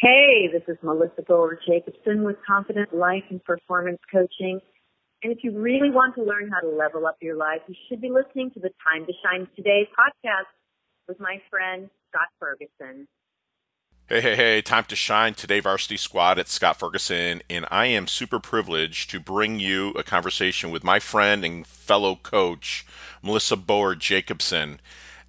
Hey, this is Melissa Boher Jacobson with Confident Life and Performance Coaching. And if you really want to learn how to level up your life, you should be listening to the Time to Shine Today podcast with my friend Scott Ferguson. Hey, hey, hey, time to shine today, varsity squad. It's Scott Ferguson, and I am super privileged to bring you a conversation with my friend and fellow coach, Melissa Boher Jacobson.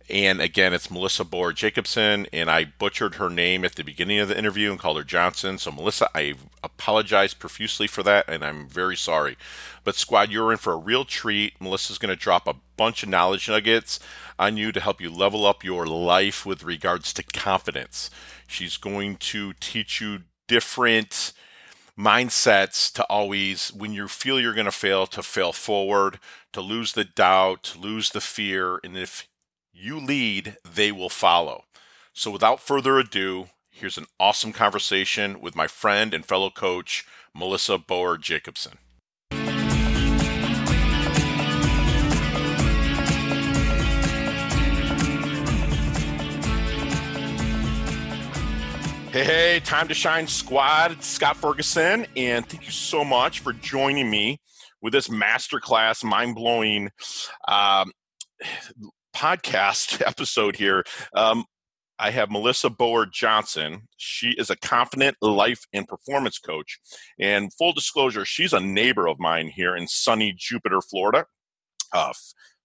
And again, it's Melissa Boher Jacobson, and I butchered her name at the beginning of the interview and called her Johnson. So, Melissa, I apologize profusely for that, and I'm very sorry. But, squad, you're in for a real treat. Melissa's going to drop a bunch of knowledge nuggets on you to help you level up your life with regards to confidence. She's going to teach you different mindsets to always, when you feel you're going to fail, to fail forward, to lose the doubt, to lose the fear. And if you lead, they will follow. So without further ado, here's an awesome conversation with my friend and fellow coach, Melissa Boher Jacobson. Hey, hey, time to shine squad. Scott Ferguson, and thank you so much for joining me with this masterclass, mind blowing um, podcast episode here. Um, I have Melissa Boher Johnson. She is a confident life and performance coach. And full disclosure, she's a neighbor of mine here in sunny Jupiter, Florida. Uh,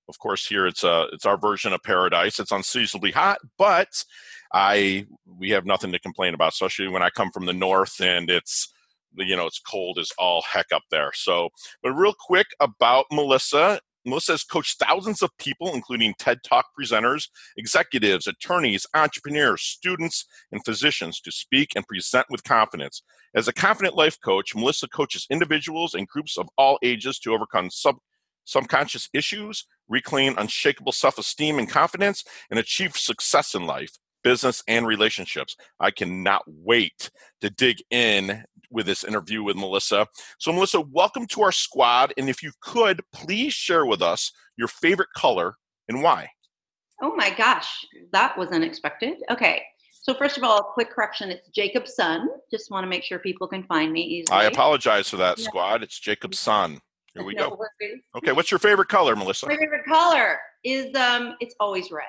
of course, here it's a uh, it's our version of paradise. It's unseasonably hot, but I we have nothing to complain about, especially when I come from the north and it's you know it's cold as all heck up there. So, but real quick about Melissa, Melissa has coached thousands of people, including TED Talk presenters, executives, attorneys, entrepreneurs, students, and physicians, to speak and present with confidence. As a confident life coach, Melissa coaches individuals and groups of all ages to overcome sub- subconscious issues, reclaim unshakable self esteem and confidence, and achieve success in life business and relationships. I cannot wait to dig in with this interview with Melissa. So, Melissa, welcome to our squad. And if you could, please share with us your favorite color and why. Oh my gosh, that was unexpected. Okay. So, first of all, quick correction it's Jacob's son. Just want to make sure people can find me easily. I apologize for that, yeah. squad. It's Jacob's son. Here we no go. Worries. Okay, what's your favorite color, Melissa? My favorite color is um it's always red.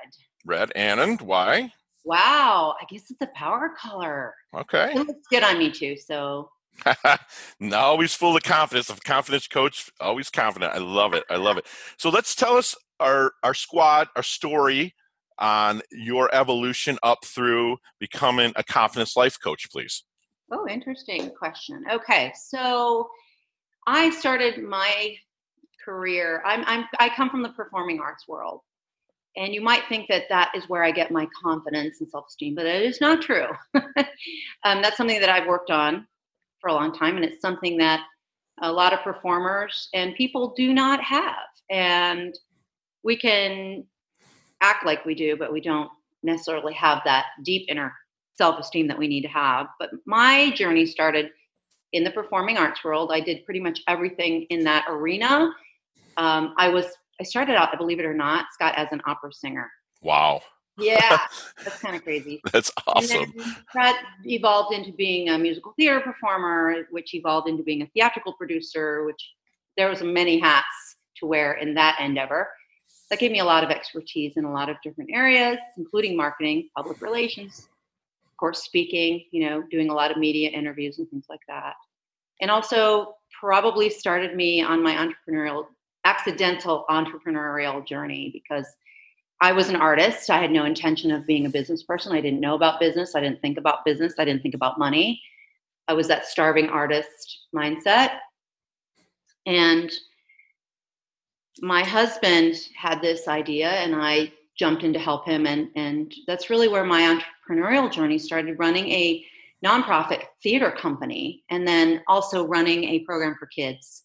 Red. And why? Wow, I guess it's a power color. Okay. It looks good on me too, so always full of confidence. A confidence coach, always confident. I love it. I love it. So let's tell us our our squad, our story on your evolution up through becoming a confidence life coach, please. Oh, interesting question. Okay, so I started my career. I'm, I'm I come from the performing arts world, and you might think that that is where I get my confidence and self esteem, but it is not true. um, that's something that I've worked on for a long time, and it's something that a lot of performers and people do not have. And we can act like we do, but we don't necessarily have that deep inner self esteem that we need to have. But my journey started in the performing arts world. I did pretty much everything in that arena. Um, I was I started out, believe it or not, Scott, as an opera singer. Wow. Yeah, that's kind of crazy. that's awesome. that evolved into being a musical theater performer, which evolved into being a theatrical producer, which there was many hats to wear in that endeavor. That gave me a lot of expertise in a lot of different areas, including marketing, public relations, of course, speaking, you know, doing a lot of media interviews and things like that. And also probably started me on my entrepreneurial accidental entrepreneurial journey because I was an artist. I had no intention of being a business person. I didn't know about business. I didn't think about business. I didn't think about money. I was that starving artist mindset. And my husband had this idea and I jumped in to help him and and that's really where my entrepreneurial journey started running a nonprofit theater company and then also running a program for kids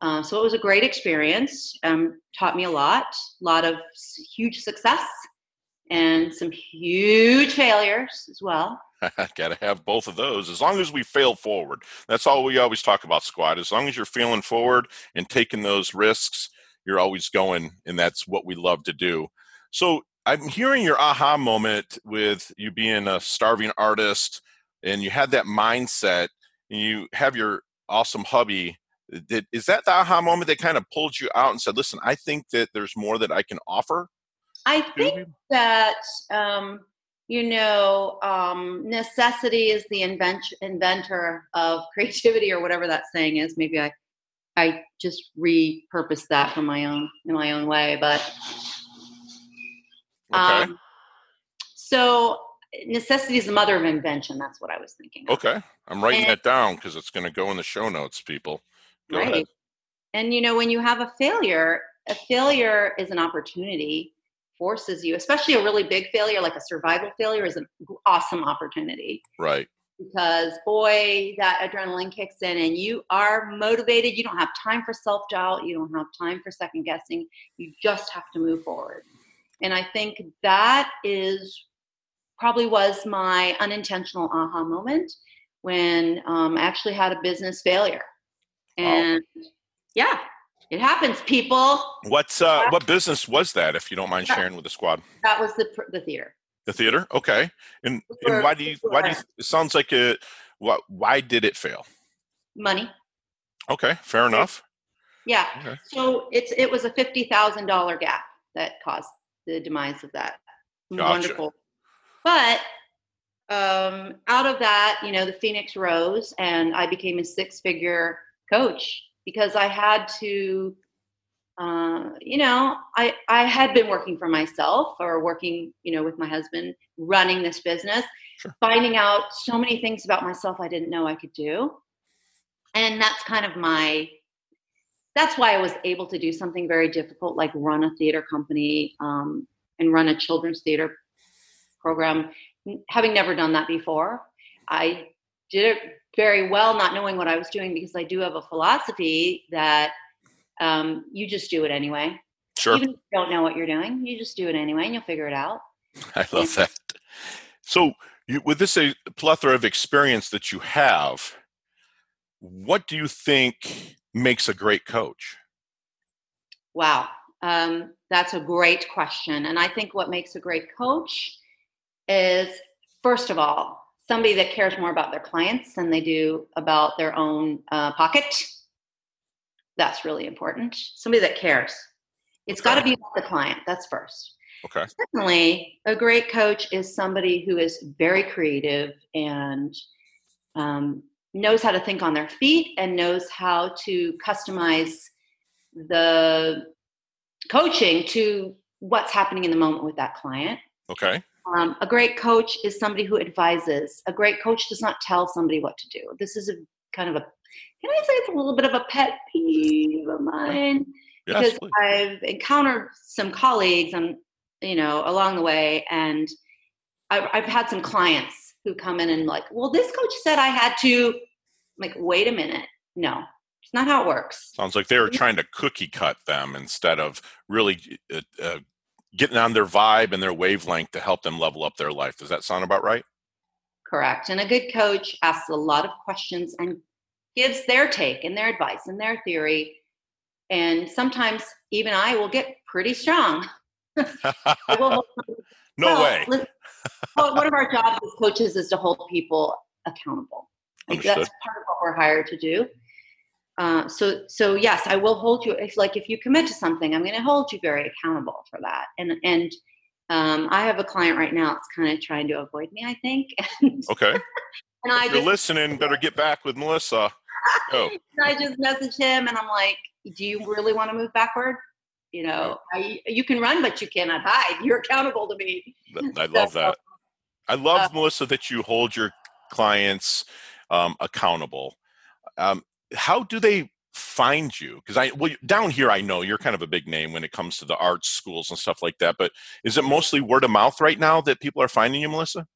uh, so it was a great experience. Um, taught me a lot, a lot of huge success and some huge failures as well. Got to have both of those. As long as we fail forward, that's all we always talk about, squad. As long as you're feeling forward and taking those risks, you're always going, and that's what we love to do. So I'm hearing your aha moment with you being a starving artist and you had that mindset and you have your awesome hubby did, is that the aha moment that kind of pulled you out and said listen i think that there's more that i can offer i think that um, you know um, necessity is the invent- inventor of creativity or whatever that saying is maybe i i just repurposed that from my own in my own way but okay. um, so necessity is the mother of invention. That's what I was thinking. Of. Okay, I'm writing And- that down because it's going to go in the show notes, people. Go right. ahead. And you know, when you have a failure, a failure is an opportunity, forces you, especially a really big failure like a survival failure is an awesome opportunity Right. because boy, that adrenaline kicks in and you are motivated. You don't have time for self doubt. You don't have time for second guessing. You just have to move forward. And I think that is probably was my unintentional aha moment when um, I actually had a business failure. And yeah, it happens, people. What's uh, what business was that? If you don't mind sharing with the squad, That was the the theater. the theater. Okay, and For- and why do you why do you? It sounds like a why why did it fail? Money. Okay, fair enough. Yeah. Okay. So it's it was a fifty thousand dollar gap that caused the demise of that. Gotcha. Wonderful. But um, out of that, you know, the Phoenix rose, and I became a six figure coach because I had to. Uh, you know, I I had been working for myself or working, you know, with my husband, running this business, Sure. finding out so many things about myself I didn't know I could do, and that's kind of my that's why I was able to do something very difficult, like run a theater company um, and run a children's theater program. Having never done that before, I did it very well, not knowing what I was doing, because I do have a philosophy that um, you just do it anyway. Sure, Even if you don't know what you're doing, you just do it anyway, and you'll figure it out. I love that. So, you, with this a plethora of experience that you have, what do you think makes a great coach? Wow. Um, that's a great question. And I think what makes a great coach is, first of all, somebody that cares more about their clients than they do about their own uh, pocket. That's really important. Somebody that cares. It's got to be the client. That's first. Okay, Secondly, a great coach is somebody who is very creative and um, knows how to think on their feet and knows how to customize the coaching to what's happening in the moment with that client. okay, Um, a great coach is somebody who advises. A great coach does not tell somebody what to do. This is a kind of a, can I say it's a little bit of a pet peeve of mine? yes, because please. I've encountered some colleagues and you know along the way, and I've, I've had some clients who come in and like, well, this coach said I had to. I'm like, wait a minute, no, it's not how it works. Sounds like they were trying to cookie cut them instead of really uh, uh, getting on their vibe and their wavelength to help them level up their life. Does that sound about right? Correct. And a good coach asks a lot of questions and gives their take and their advice and their theory. And sometimes even I will get pretty strong. No Well, way. well, one of our jobs as coaches is to hold people accountable. Like that's part of what we're hired to do. Uh, so, so yes, I will hold you. If like if you commit to something, I'm going to hold you very accountable for that. And and um, I have a client right now that's kind of trying to avoid me. I think, and, Okay. and I if you're just listening, better get back with Melissa. Go. I just message him and I'm like, "Do you really want to move backward? You know, I, you can run, but you cannot hide. You're accountable to me." I love that. I love Uh, Melissa that you hold your clients um, accountable. Um, how do they find you? Because I well down here I know you're kind of a big name when it comes to the arts schools and stuff like that. But is it mostly word of mouth right now that people are finding you, Melissa?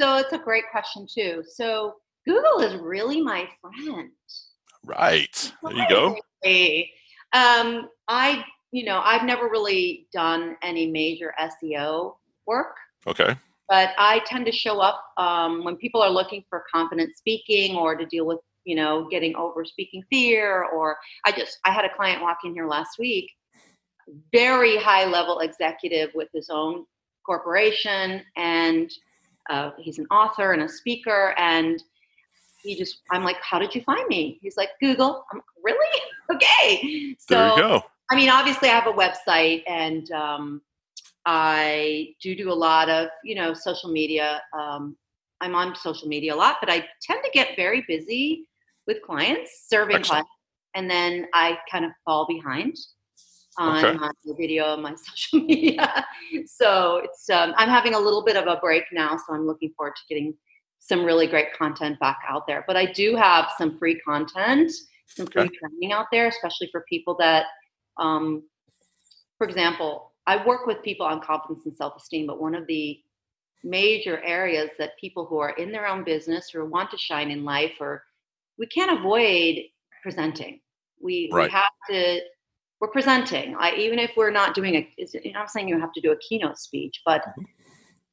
So it's a great question too. So Google is really my friend. Right. There you go. Um, I, you know, I've never really done any major SEO work, Okay. but I tend to show up um, when people are looking for confident speaking or to deal with, you know, getting over speaking fear. Or I just, I had a client walk in here last week, very high level executive with his own corporation, and uh, he's an author and a speaker, and he just I'm like, how did you find me? He's like, Google. I'm like, really? okay. So there you go. I mean, obviously, I have a website, and um, I do do a lot of you know social media. Um, I'm on social media a lot, but I tend to get very busy with clients, serving Excellent. clients, and then I kind of fall behind on Okay. my video and my social media. so it's um, I'm having a little bit of a break now, so I'm looking forward to getting some really great content back out there. But I do have some free content, some free Okay. training out there, especially for people that, um, for example, I work with people on confidence and self-esteem, but one of the major areas that people who are in their own business or want to shine in life or we can't avoid presenting. We, Right. we have to we're presenting. I, even if we're not doing a, is- I'm not saying you have to do a keynote speech, but Mm-hmm.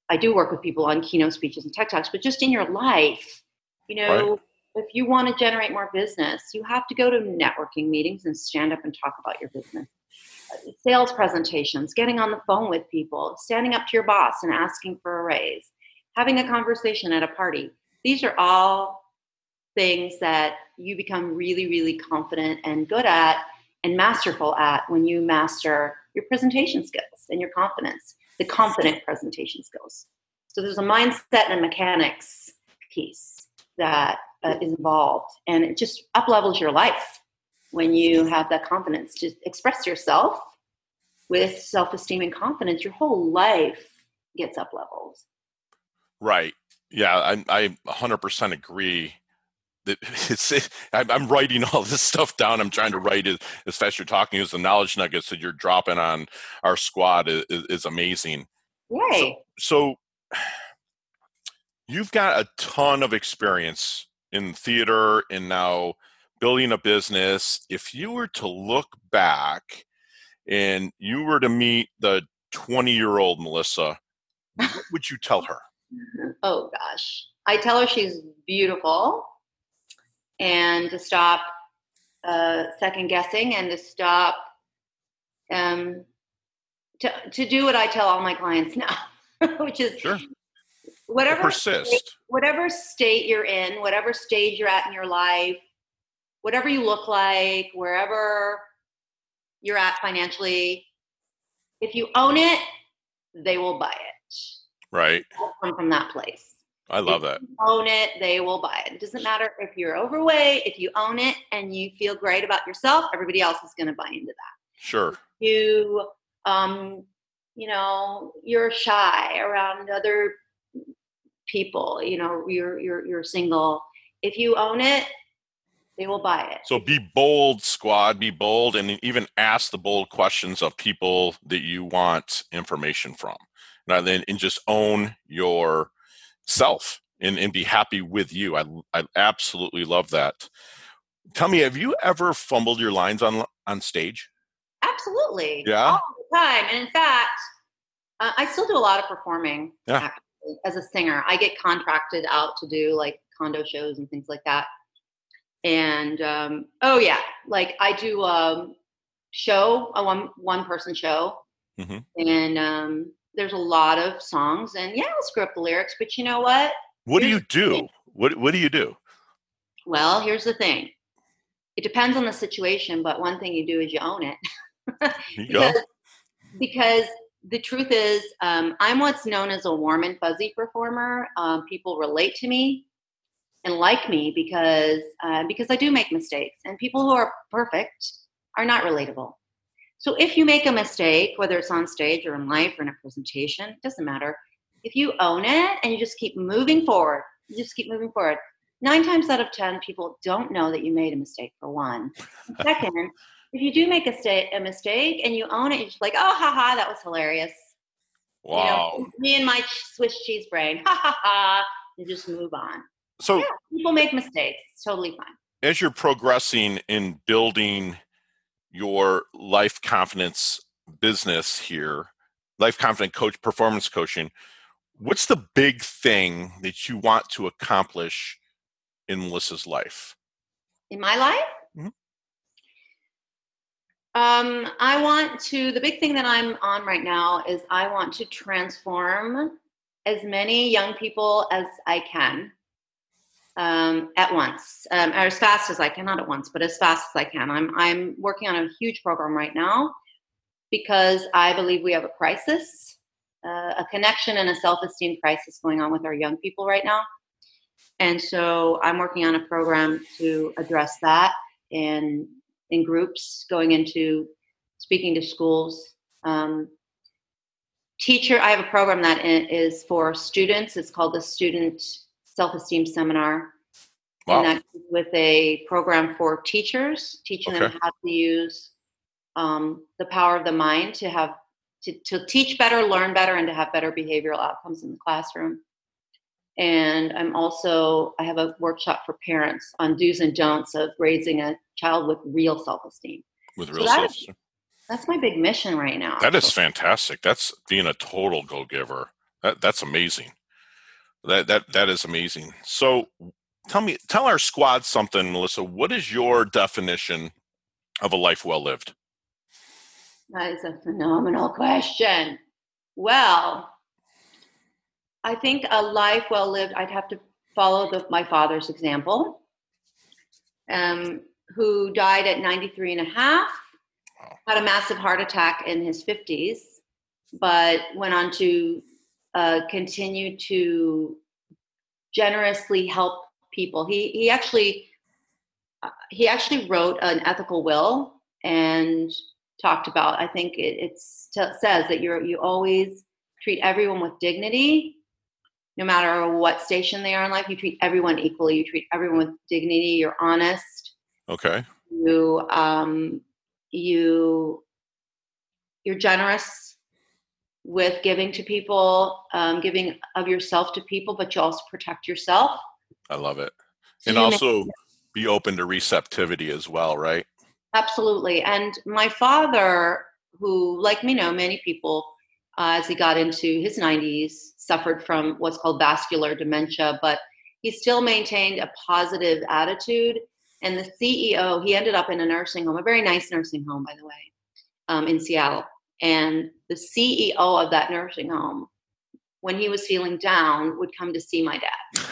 I do work with people on keynote speeches and tech talks. But just in your life, you know, if you want to generate more business, you have to go to networking meetings and stand up and talk about your business. Sales presentations, getting on the phone with people, standing up to your boss and asking for a raise, having a conversation at a party. These are all things that you become really, really confident and good at and masterful at when you master your presentation skills and your confidence, the confident presentation skills. So there's a mindset and a mechanics piece that uh, is involved, and it just up levels your life when you have that confidence to express yourself with self esteem and confidence. Your whole life gets up leveled. Right. Yeah, I, I 100% agree. It's, I'm I'm writing all this stuff down. I'm trying to write it as fast as you're talking. As the knowledge nuggets that you're dropping on our squad is, is, is amazing. Yay! So you've got a ton of experience in theater and now building a business. If you were to look back and you were to meet the 20 year old Melissa, what would you tell her? Oh gosh. I tell her she's beautiful and to stop uh, second guessing and to stop um, to, to do what I tell all my clients now, which is Sure. whatever Persist. whatever state you're in, whatever stage you're at in your life, whatever you look like, wherever you're at financially, if you own it, they will buy it. Right. Come from that place. I love that. If you own it, they will buy it. It doesn't matter if you're overweight, if you own it and you feel great about yourself, everybody else is going to buy into that. Sure. You, um, you know, you're shy around other people. You know, you're you're you're single. If you own it, they will buy it. So be bold, squad. Be bold, and even ask the bold questions of people that you want information from. Now, then, and just own your self and, and be happy with you. I I absolutely love that. Tell me, have you ever fumbled your lines on on stage? Absolutely. Yeah? All the time. And in fact, uh, I still do a lot of performing Yeah. actually, as a singer. I get contracted out to do like condo shows and things like that. And um, oh yeah, like I do a show, a one one person show, Mhm. and um, there's a lot of songs. And yeah, I'll screw up the lyrics, but you know what? What do you do? What What do you do? Well, here's the thing. It depends on the situation, but one thing you do is you own it. Because, because the truth is, um, I'm what's known as a warm and fuzzy performer. Um, people relate to me and like me because uh, because I do make mistakes, and people who are perfect are not relatable. So if you make a mistake, whether it's on stage or in life or in a presentation, it doesn't matter. If you own it and you just keep moving forward, you just keep moving forward. Nine times out of ten, people don't know that you made a mistake. For one, And second, if you do make a, sta- a mistake and you own it, you're just like, oh, haha, that was hilarious. Wow. You know, me and my Swiss cheese brain, ha ha ha, and just move on. So Yeah, people make mistakes. It's totally fine. as you're progressing in building your life confidence business here, life confident coach performance coaching, what's the big thing that you want to accomplish in Melissa's life? In my life, Mhm. um, I want to, the big thing that I'm on right now is I want to transform as many young people as I can um, at once, um, or as fast as I can, not at once, but as fast as I can. I'm I'm working on a huge program right now because I believe we have a crisis, uh, a connection and a self-esteem crisis going on with our young people right now. And so I'm working on a program to address that in in groups, going into speaking to schools. Um, teacher, I have a program that is for students. It's called the Student self-esteem seminar. Wow. and that with a program for teachers teaching okay. them how to use um, the power of the mind to have to, to teach better learn better and to have better behavioral outcomes in the classroom. And i'm also i have a workshop for parents on do's and don'ts of raising a child with real self-esteem. With real so self-esteem. that's my big mission right now. That is fantastic. That's being a total go-giver. That, that's amazing that that that is amazing. So tell me tell our squad something, Melissa. What is your definition of a life well lived? That is a phenomenal question. Well, I think a life well lived, I'd have to follow the, my father's example, um, who died at 93 and a half, had a massive heart attack in his 50s, but went on to uh, continue to generously help people. He he actually uh, he actually wrote an ethical will and talked about. I think it it's, t- says that you you always treat everyone with dignity, no matter what station they are in life. You treat everyone equally. You treat everyone with dignity. You're honest. Okay. You um you you're generous with giving to people, um, giving of yourself to people, but you also protect yourself. I love it. and also be open to receptivity as well, right? Absolutely. And my father, who, like me, know many people, uh, as he got into his 90s, suffered from what's called vascular dementia, but he still maintained a positive attitude. And the CEO, he ended up in a nursing home, a very nice nursing home, by the way, um, in Seattle. And the CEO of that nursing home, when he was feeling down, would come to see my dad.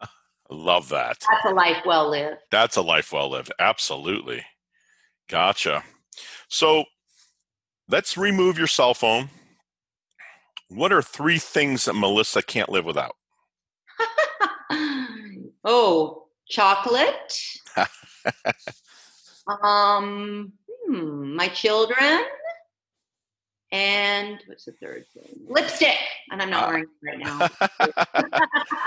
Love that. That's a life well lived. That's a life well lived. Absolutely. Gotcha. So let's remove your cell phone. What are three things that Melissa can't live without? oh, chocolate. um, hmm, my children and what's the third thing? Lipstick, and I'm not uh, wearing it right now.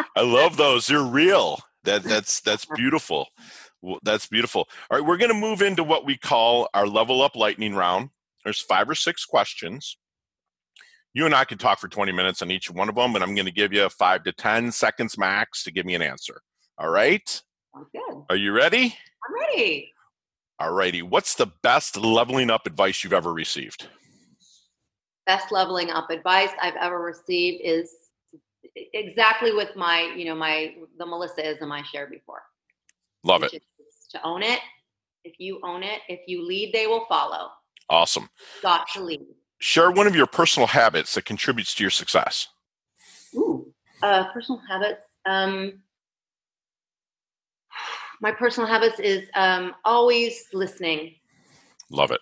I love those. They're real. That that's that's beautiful. That's beautiful. All right, we're going to move into what we call our level up lightning round. There's five or six questions. You and I could talk for 20 minutes on each one of them, but I'm going to give you five to 10 seconds max to give me an answer. All right? Good. Are you ready? I'm ready. All righty. What's the best leveling up advice you've ever received? Best leveling up advice I've ever received is exactly with my, you know, my the Melissaism I shared before. Love it. To own it. If you own it, if you lead, they will follow. Awesome. Got to lead. Share one of your personal habits that contributes to your success. Ooh, uh, personal habits. Um, my personal habits is um, always listening. Love it.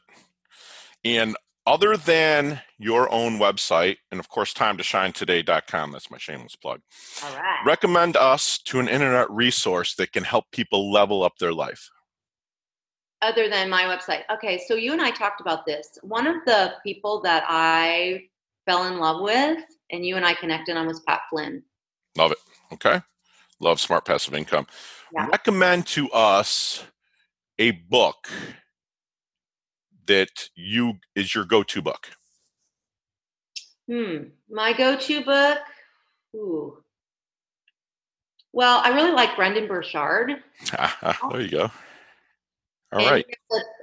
And other than your own website and of course time to shine today.com that's my shameless plug all right. recommend us to an internet resource that can help people level up their life. Other than my website. Okay so you and i talked about this. One of the people that i fell in love with and you and i connected on was pat flynn. Love it. Okay. Love smart passive income. Yeah. recommend to us a book that you is your go-to book? Hmm, my go-to book. Ooh. Well, I really like Brendon Burchard. there you go. All and right.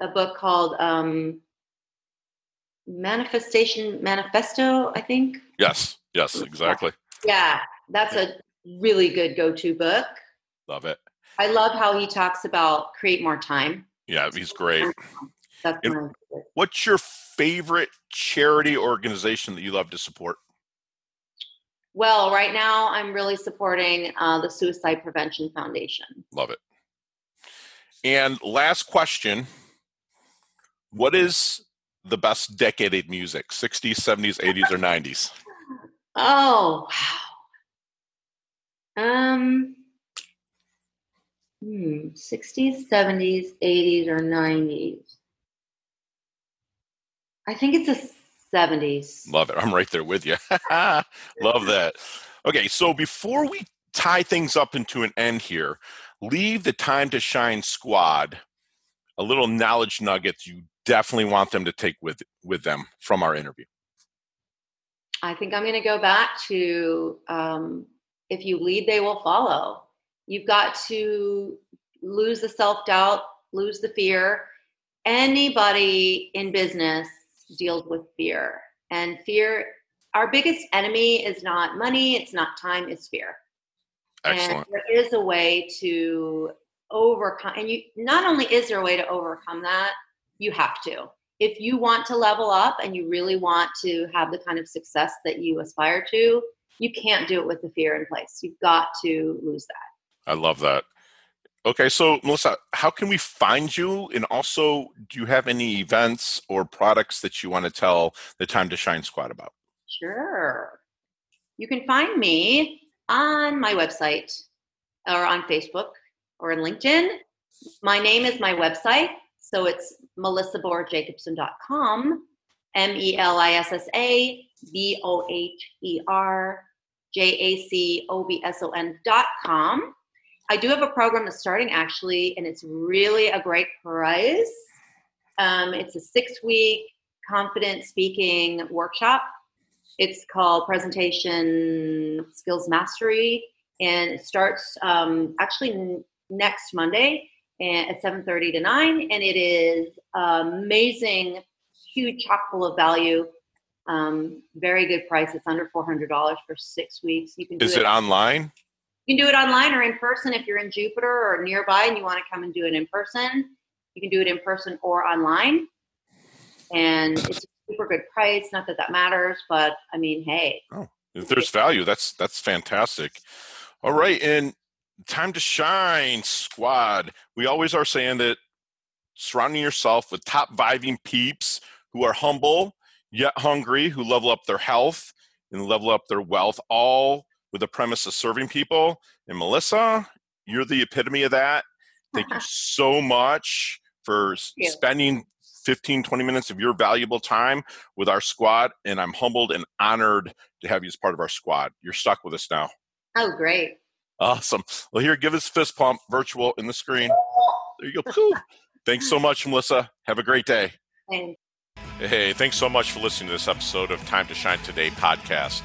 A, a, book called um, Manifestation Manifesto, I think. Yes. Yes. Exactly. Yeah, that's a really good go-to book. Love it. I love how he talks about create more time. Yeah, he's great. That's my What's your favorite charity organization that you love to support? Well, right now I'm really supporting uh, the Suicide Prevention Foundation. Love it. And last question What is the best decade of music? 60s, 70s, 80s, or 90s? Oh, wow. Um, hmm, 60s, 70s, 80s, or 90s. I think it's the 70s. Love it. I'm right there with you. Love that. Okay, so before we tie things up into an end here, leave the time to shine squad a little knowledge nuggets you definitely want them to take with with them from our interview. I think I'm going to go back to um, if you lead, they will follow. You've got to lose the self doubt, lose the fear. Anybody in business deals with fear. And fear, our biggest enemy is not money, it's not time, it's fear. Excellent. And there is a way to overcome and you not only is there a way to overcome that, you have to. If you want to level up and you really want to have the kind of success that you aspire to, you can't do it with the fear in place. You've got to lose that. I love that. Okay, so Melissa, how can we find you? And also, do you have any events or products that you want to tell the Time to Shine Squad about? Sure. You can find me on my website or on Facebook or in LinkedIn. My name is my website. So it's melissaboherjacobson.com, M E L I S S A B O H E R J A C O B S O N.com. I do have a program that's starting actually, and it's really a great price. Um, it's a six week confident speaking workshop. It's called Presentation Skills Mastery, and it starts um, actually next Monday at 7.30 to 9 and it is amazing huge chock full of value um, very good price it's under $400 for six weeks you can is it, it online you can do it online or in person if you're in jupiter or nearby and you want to come and do it in person. You can do it in person or online. And it's a super good price not that that matters but i mean hey. Oh, if there's value that's that's fantastic. All right and time to shine squad. We always are saying that surrounding yourself with top vibing peeps who are humble yet hungry who level up their health and level up their wealth all with the premise of serving people and melissa you're the epitome of that thank you so much for spending 15 20 minutes of your valuable time with our squad and i'm humbled and honored to have you as part of our squad you're stuck with us now oh great Awesome. Well, here, give us fist pump virtual in the screen. There you go. Thanks so much, Melissa. Have a great day. Thanks. Hey, thanks so much for listening to this episode of Time to Shine Today podcast.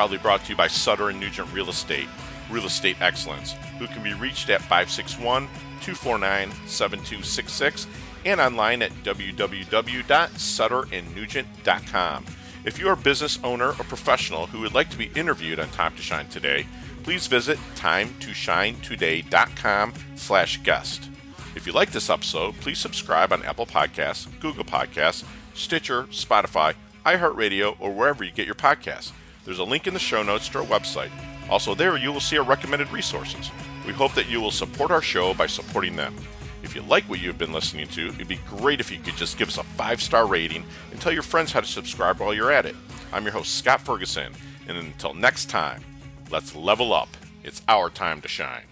Proudly brought to you by Sutter and Nugent Real Estate, Real Estate Excellence, who can be reached at 561 249 7266 and online at www.sutterandnugent.com. If you are a business owner or professional who would like to be interviewed on Time to Shine Today, please visit timetoshinetoday.com slash guest. If you like this episode, please subscribe on Apple Podcasts, Google Podcasts, Stitcher, Spotify, iHeartRadio, or wherever you get your podcasts. There's a link in the show notes to our website. Also, there you will see our recommended resources. We hope that you will support our show by supporting them. If you like what you've been listening to, it'd be great if you could just give us a five star rating and tell your friends how to subscribe while you're at it. I'm your host, Scott Ferguson, and until next time, Let's level up. It's our time to shine.